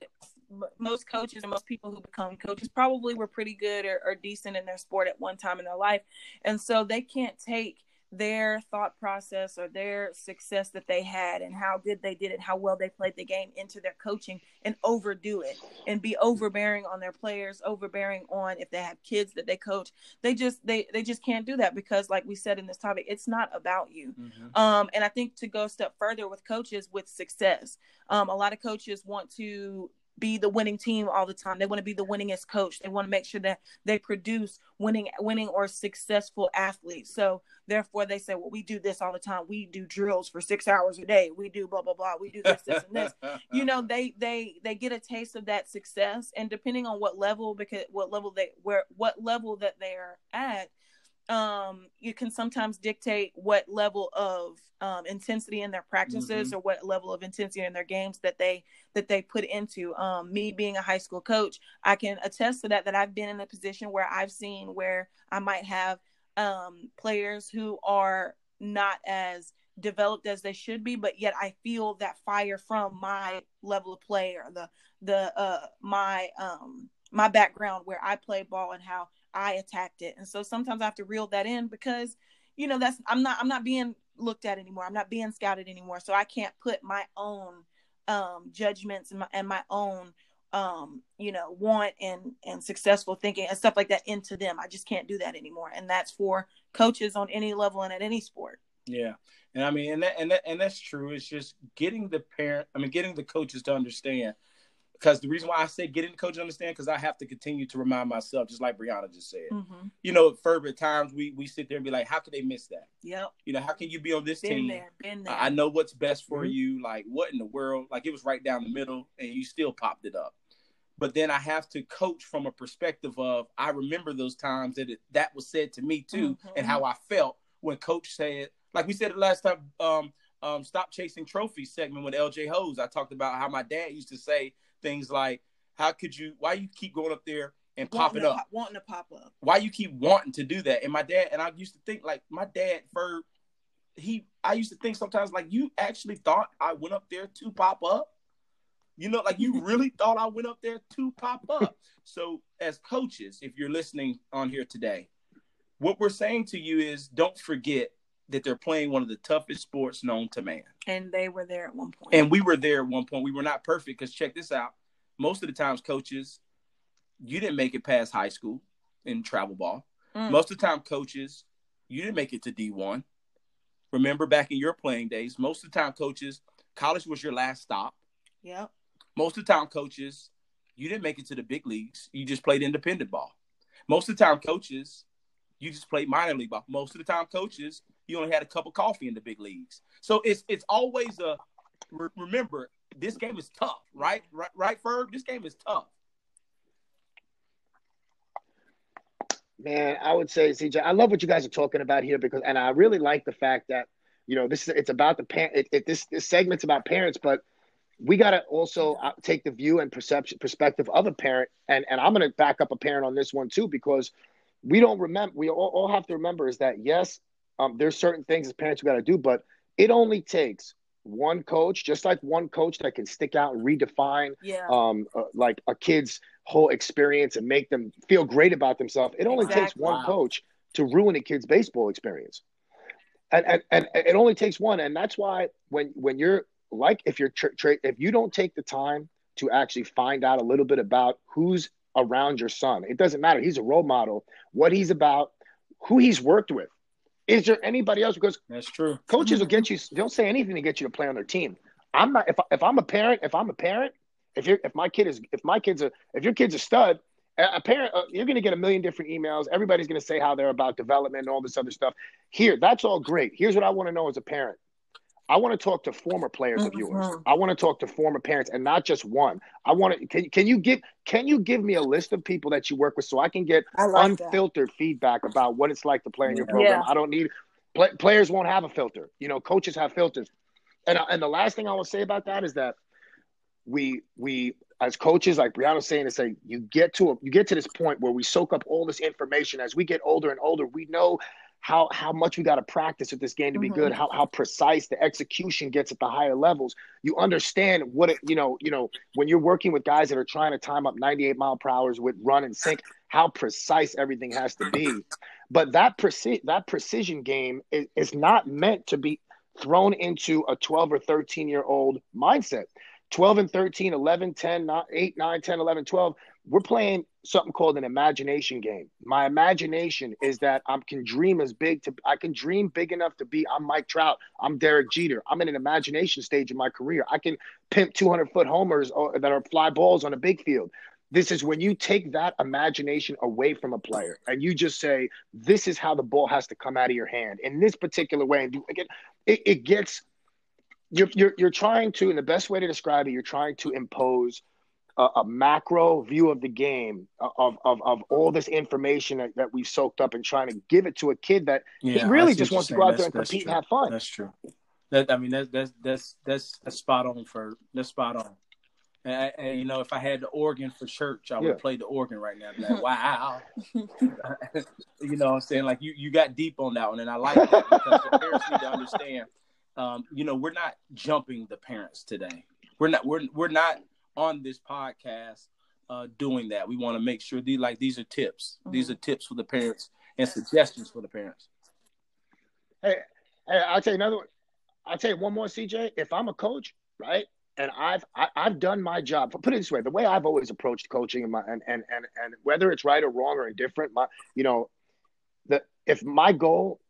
most coaches and most people who become coaches probably were pretty good or, or decent in their sport at one time in their life, and so they can't take their thought process or their success that they had and how good they did it, how well they played the game into their coaching and overdo it and be overbearing on their players, overbearing on if they have kids that they coach. They just they they just can't do that because like we said in this topic, it's not about you. Mm-hmm. Um and I think to go a step further with coaches with success, um a lot of coaches want to be the winning team all the time. They want to be the winningest coach. They want to make sure that they produce winning, winning or successful athletes. So therefore, they say, "Well, we do this all the time. We do drills for six hours a day. We do blah blah blah. We do this, this, and this." you know, they they they get a taste of that success, and depending on what level, because what level they where what level that they're at, um, you can sometimes dictate what level of um, intensity in their practices mm-hmm. or what level of intensity in their games that they that they put into. Um, me being a high school coach, I can attest to that. That I've been in a position where I've seen where I might have um, players who are not as developed as they should be, but yet I feel that fire from my level of play or the the uh, my um my background where I play ball and how I attacked it. And so sometimes I have to reel that in because, you know, that's I'm not I'm not being looked at anymore. I'm not being scouted anymore. So I can't put my own um judgments and my, and my own um you know want and and successful thinking and stuff like that into them i just can't do that anymore and that's for coaches on any level and at any sport yeah and i mean and that and that and that's true it's just getting the parent i mean getting the coaches to understand because the reason why I say getting the coach to understand because I have to continue to remind myself, just like Brianna just said. Mm-hmm. You know, further times we we sit there and be like, how could they miss that? Yep. You know, how can you be on this been team? There, been there. I know what's best for mm-hmm. you. Like, what in the world? Like, it was right down the middle, and you still popped it up. But then I have to coach from a perspective of I remember those times that it, that was said to me too, mm-hmm. and how I felt when Coach said, like we said the last time. Um, um, stop chasing trophies segment with LJ Hose. I talked about how my dad used to say things like how could you? Why you keep going up there and wanting pop to up? pop- wanting to pop up. Why you keep wanting to do that? And my dad and I used to think like my dad for he I used to think sometimes like you actually thought I went up there to pop up. You know, like you really thought I went up there to pop up. So as coaches, if you're listening on here today, what we're saying to you is don't forget that they're playing one of the toughest sports known to man. And they were there at one point. And we were there at one point. We were not perfect because check this out. Most of the times, coaches, you didn't make it past high school in travel ball. Mm. Most of the time, coaches, you didn't make it to D1. Remember back in your playing days, most of the time, coaches, college was your last stop. Yep. Most of the time, coaches, you didn't make it to the big leagues. You just played independent ball. Most of the time, coaches, you just played minor league ball. Most of the time, coaches, you only had a cup of coffee in the big leagues. So it's it's always a re- remember this game is tough, right? Right, right, Ferb. This game is tough. Man, I would say, CJ, I love what you guys are talking about here because, and I really like the fact that, you know, this is it's about the parent. It, it, this this segment's about parents, but we got to also uh, take the view and perception perspective of a parent, and and I'm going to back up a parent on this one too because we don't remember. We all, all have to remember is that yes, um, there's certain things as parents we got to do, but it only takes one coach, just like one coach that can stick out and redefine Yeah. um, uh, like a kid's whole experience and make them feel great about themselves. It only takes one Wow. coach to ruin a kid's baseball experience, and, and and it only takes one. And that's why when when you're like if you're tra- tra- if you don't take the time to actually find out a little bit about who's around your son, it doesn't matter. He's a role model, what he's about, who he's worked with. Is there anybody else? Because That's true. coaches will get you Don't say anything to get you to play on their team. I'm not if, if i'm a parent if i'm a parent if you're if my kid is if my kid's a if your kid's a stud a a parent uh, you're going to get a million different emails. Everybody's going to say how they're about development and all this other stuff. Here that's all great. Here's what i want to know as a parent i want to talk to former players of yours Mhm. i want to talk to former parents and not just one i want to can, can you give can you give me a list of people that you work with so i can get I like that. unfiltered feedback about what it's like to play in your program. Yeah. I don't need play, players won't have a filter. You know, coaches have filters. And and the last thing I will say about that is that we we as coaches, like Brianna's saying, is say you get to a, you get to this point where we soak up all this information. As we get older and older, we know how how much we got to practice with this game to be Mhm. good. How how precise the execution gets at the higher levels. You understand what it you know you know when you're working with guys that are trying to time up 98 mile per hours with run and sink. How precise everything has to be. But that preci- that precision game is, is not meant to be thrown into a 12 or 13 year old mindset. 12 and 13, 11, 10, 9, 8, 9, 10, 11, 12. We're playing something called an imagination game. My imagination is that I can dream as big to I can dream big enough to be I'm Mike Trout, I'm Derek Jeter. I'm in an imagination stage in my career. I can pimp 200 foot homers or, that are fly balls on a big field. This is when you take that imagination away from a player and you just say, this is how the ball has to come out of your hand in this particular way. And do, again, it, it gets, you're, you're, you're trying to, and the best way to describe it, you're trying to impose a, a macro view of the game of, of, of all this information that, that we've soaked up and trying to give it to a kid that Yeah, he really just wants to go saying. out there and That's- that's compete and have fun. That's true. That I mean, that's that's that's that's, that's spot on for that's spot on. And, and, you know, if I had the organ for church, I would Yeah. play the organ right now. Like, wow. you know what I'm saying? Like you, you got deep on that one, and I like that because the parents need to understand. Um, you know, we're not jumping the parents today. We're not. We're we're not on this podcast uh, doing that. We want to make sure these like these are tips. These are tips for the parents and suggestions for the parents. Hey, hey, I'll tell you another one. I'll tell you one more, CJ. If I'm a coach, right, and I've I, I've done my job. Put it this way: the way I've always approached coaching, and my and and and, and whether it's right or wrong or indifferent, my you know, the if my goal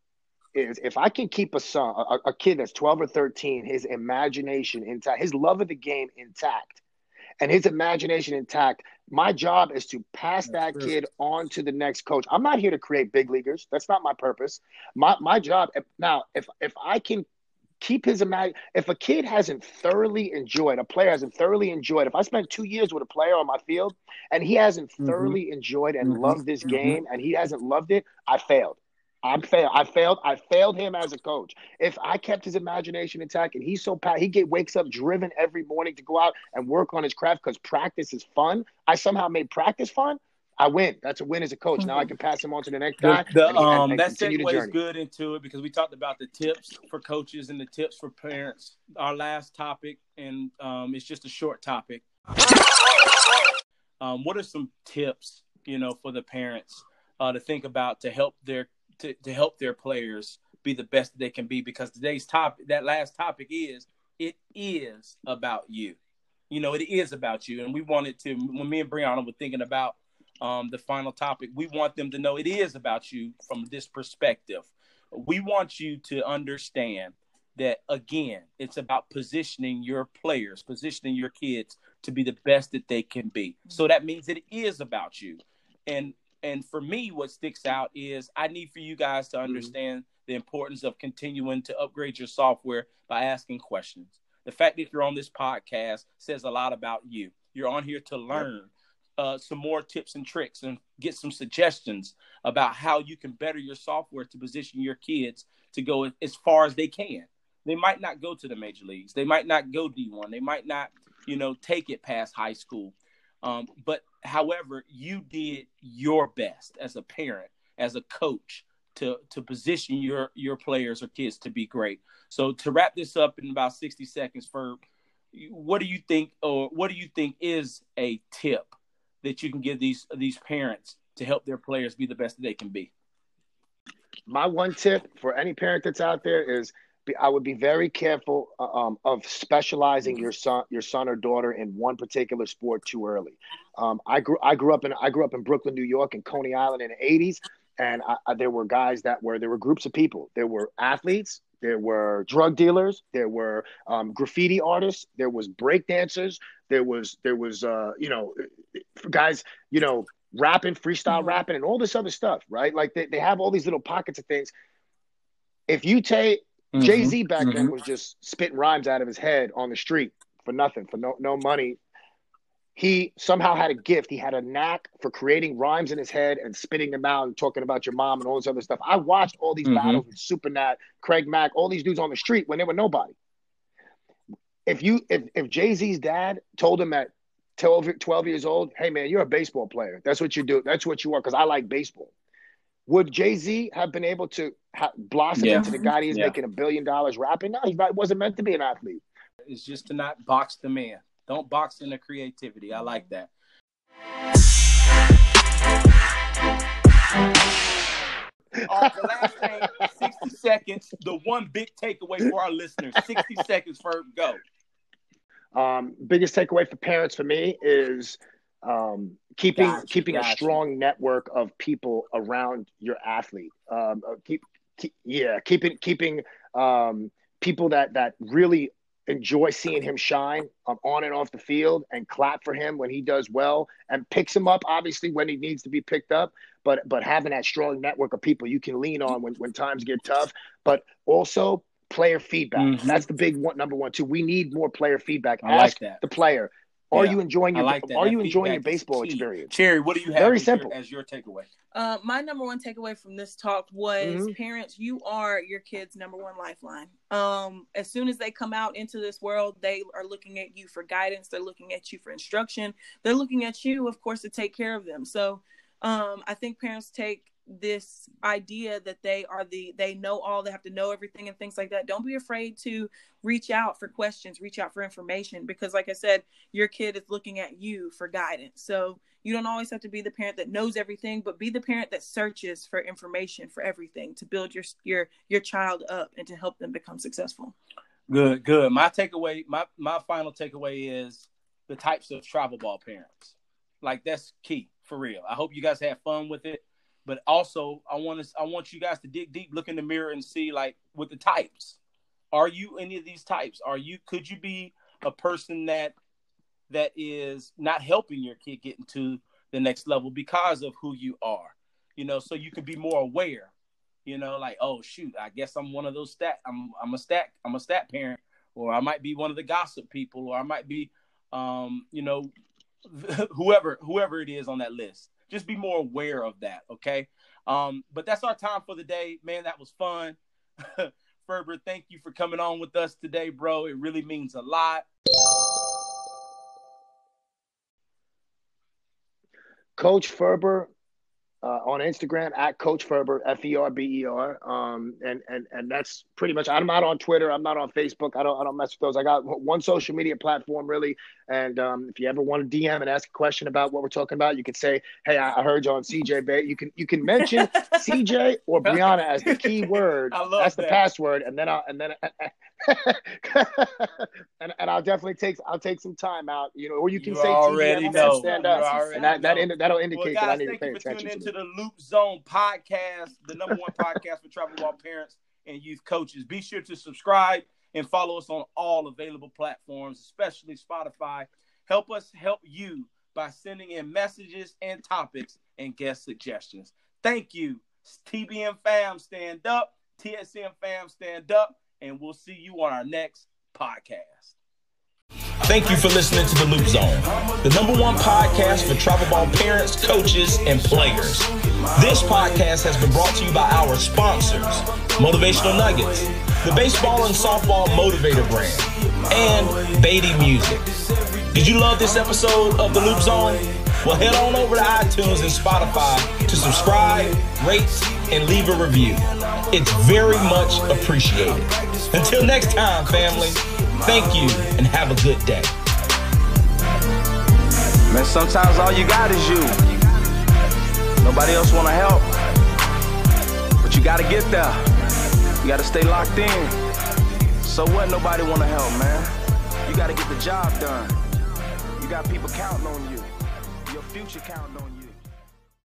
is if I can keep a son, a, a kid that's 12 or 13, his imagination intact, his love of the game intact, and his imagination intact. My job is to pass That's that true. kid on to the next coach. I'm not here to create big leaguers. That's not my purpose. My my job now, if if I can keep his imag, if a kid hasn't thoroughly enjoyed, a player hasn't thoroughly enjoyed. If I spent two years with a player on my field and he hasn't Mhm. thoroughly enjoyed and Mhm. loved this Mhm. game and he hasn't loved it, I failed. I'm failed. I failed. I failed him as a coach. If I kept his imagination intact and he's so pa- he get wakes up driven every morning to go out and work on his craft because practice is fun. I somehow made practice fun. I win. That's a win as a coach. Now I can pass him on to the next guy. The, the, and, and- um, and that segues good into it because we talked about the tips for coaches and the tips for parents. Our last topic, and um, it's just a short topic. Um, what are some tips, you know, for the parents uh, to think about to help their to, to help their players be the best that they can be? Because today's topic, that last topic, is it is about you. You know, it is about you, and we wanted to. When me and Brianna were thinking about um, the final topic, we want them to know it is about you from this perspective. We want you to understand that again, it's about positioning your players, positioning your kids to be the best that they can be. So that means it is about you. And and for me, what sticks out is I need for you guys to understand the importance of continuing to upgrade your software by asking questions. The fact that you're on this podcast says a lot about you. You're on here to learn uh, some more tips and tricks and get some suggestions about how you can better your software to position your kids to go as far as they can. They might not go to the major leagues. They might not go D1. They might not, you know, take it past high school. Um, but however, you did your best as a parent, as a coach, to to position your your players or kids to be great. So to wrap this up in about 60 seconds, for what do you think, or what do you think is a tip that you can give these these parents to help their players be the best they can be? my one tip for any parent that's out there is I would be very careful uh, um, of specializing your son, your son or daughter in one particular sport too early. Um, I grew I grew up in I grew up in Brooklyn, New York, and Coney Island in the '80s, and I, I, there were guys that were there were groups of people. There were athletes, there were drug dealers, there were um, graffiti artists, there was break dancers, there was there was uh, you know guys you know rapping, freestyle Mhm. rapping, and all this other stuff, right? Like they, they have all these little pockets of things. If you take Mm-hmm. Jay Z back then was just spitting rhymes out of his head on the street for nothing, for no no money. He somehow had a gift. He had a knack for creating rhymes in his head and spitting them out and talking about your mom and all this other stuff. I watched all these Mhm. battles with Supernat, Craig Mack, all these dudes on the street when they were nobody. If you if if Jay Z's dad told him at 12, 12 years old, hey man, you're a baseball player. That's what you do. That's what you are. Because I like baseball. Would Jay Z have been able to ha- blossom Yeah. into the guy he's Yeah. making a billion dollars rapping? No, he wasn't meant to be an athlete. Is just to not box the man. Don't box in the creativity. I like that. All right, the last thing, 60 seconds. The one big takeaway for our listeners. 60 seconds for go. Um, biggest takeaway for parents for me is um, keeping Gotcha, keeping a strong network of people around your athlete. Um, uh, keep, keep yeah, keeping keeping um, people that that really enjoy seeing him shine um, on and off the field and clap for him when he does well and picks him up obviously when he needs to be picked up but but having that strong network of people you can lean on when, when times get tough but also player feedback Mhm. that's the big one number one too we need more player feedback I like ask that. the player are Yeah, you enjoying your like are That you enjoying your baseball experience Cherry, what do you have Very as your- simple. as your takeaway? Uh, my number one takeaway from this talk was Mhm. parents, you are your kid's number one lifeline. Um, as soon as they come out into this world, they are looking at you for guidance. They're looking at you for instruction. They're looking at you, of course, to take care of them. So um, I think parents take this idea that they are the they know all they have to know everything and things like that don't be afraid to reach out for questions reach out for information because like i said your kid is looking at you for guidance so you don't always have to be the parent that knows everything but be the parent that searches for information for everything to build your your your child up and to help them become successful Good, good. My takeaway, my my final takeaway is the types of travel ball parents. Like that's key for real. I hope you guys had fun with it, but also I want to I want you guys to dig deep, look in the mirror, and see like with the types. Are you any of these types? Are you could you be a person that that is not helping your kid get into the next level because of who you are? You know, so you can be more aware you know, like, oh shoot, I guess I'm one of those stat I'm I'm a stat I'm a stat parent, or I might be one of the gossip people, or I might be um, you know, whoever whoever it is on that list. Just be more aware of that, okay? Um, but that's our time for the day. Man, that was fun. Ferber, thank you for coming on with us today, bro. It really means a lot. Coach Ferber uh, on Instagram at Coach Ferber F E R B E R. Um, and and and that's pretty much. I'm not on Twitter. I'm not on Facebook. I don't I don't mess with those. I got one social media platform really. And um, if you ever want to DM and ask a question about what we're talking about, you could say, "Hey, I, I heard you on CJ Bay." You can you can mention CJ or Brianna as the key word. that's that. the password, and then I'll and then. and, and I'll definitely take I'll take some time out, you know, or you can you say already know. stand up, and that, that that'll indicate well, guys, that I need to pay attention. Thank you for tuning into the Loop Zone podcast, the number one podcast for travel ball parents and youth coaches. Be sure to subscribe and follow us on all available platforms, especially Spotify. Help us help you by sending in messages and topics and guest suggestions. Thank you. TBN fam, stand up. TSM fam, stand up. And we'll see you on our next podcast. Thank you for listening to The Loop Zone, the number one podcast for travel ball parents, coaches, and players. This podcast has been brought to you by our sponsors, Motivational Nuggets, the baseball and softball motivator brand, and Beatty Music. Did you love this episode of The Loop Zone? Well, head on over to iTunes and Spotify to subscribe, rate, and leave a review. It's very much appreciated. Until next time, family. Thank you and have a good day. Man, sometimes all you got is you. Nobody else want to help. But you got to get there. You got to stay locked in. So what? Nobody want to help, man. You got to get the job done. You got people counting on you. Future counting on.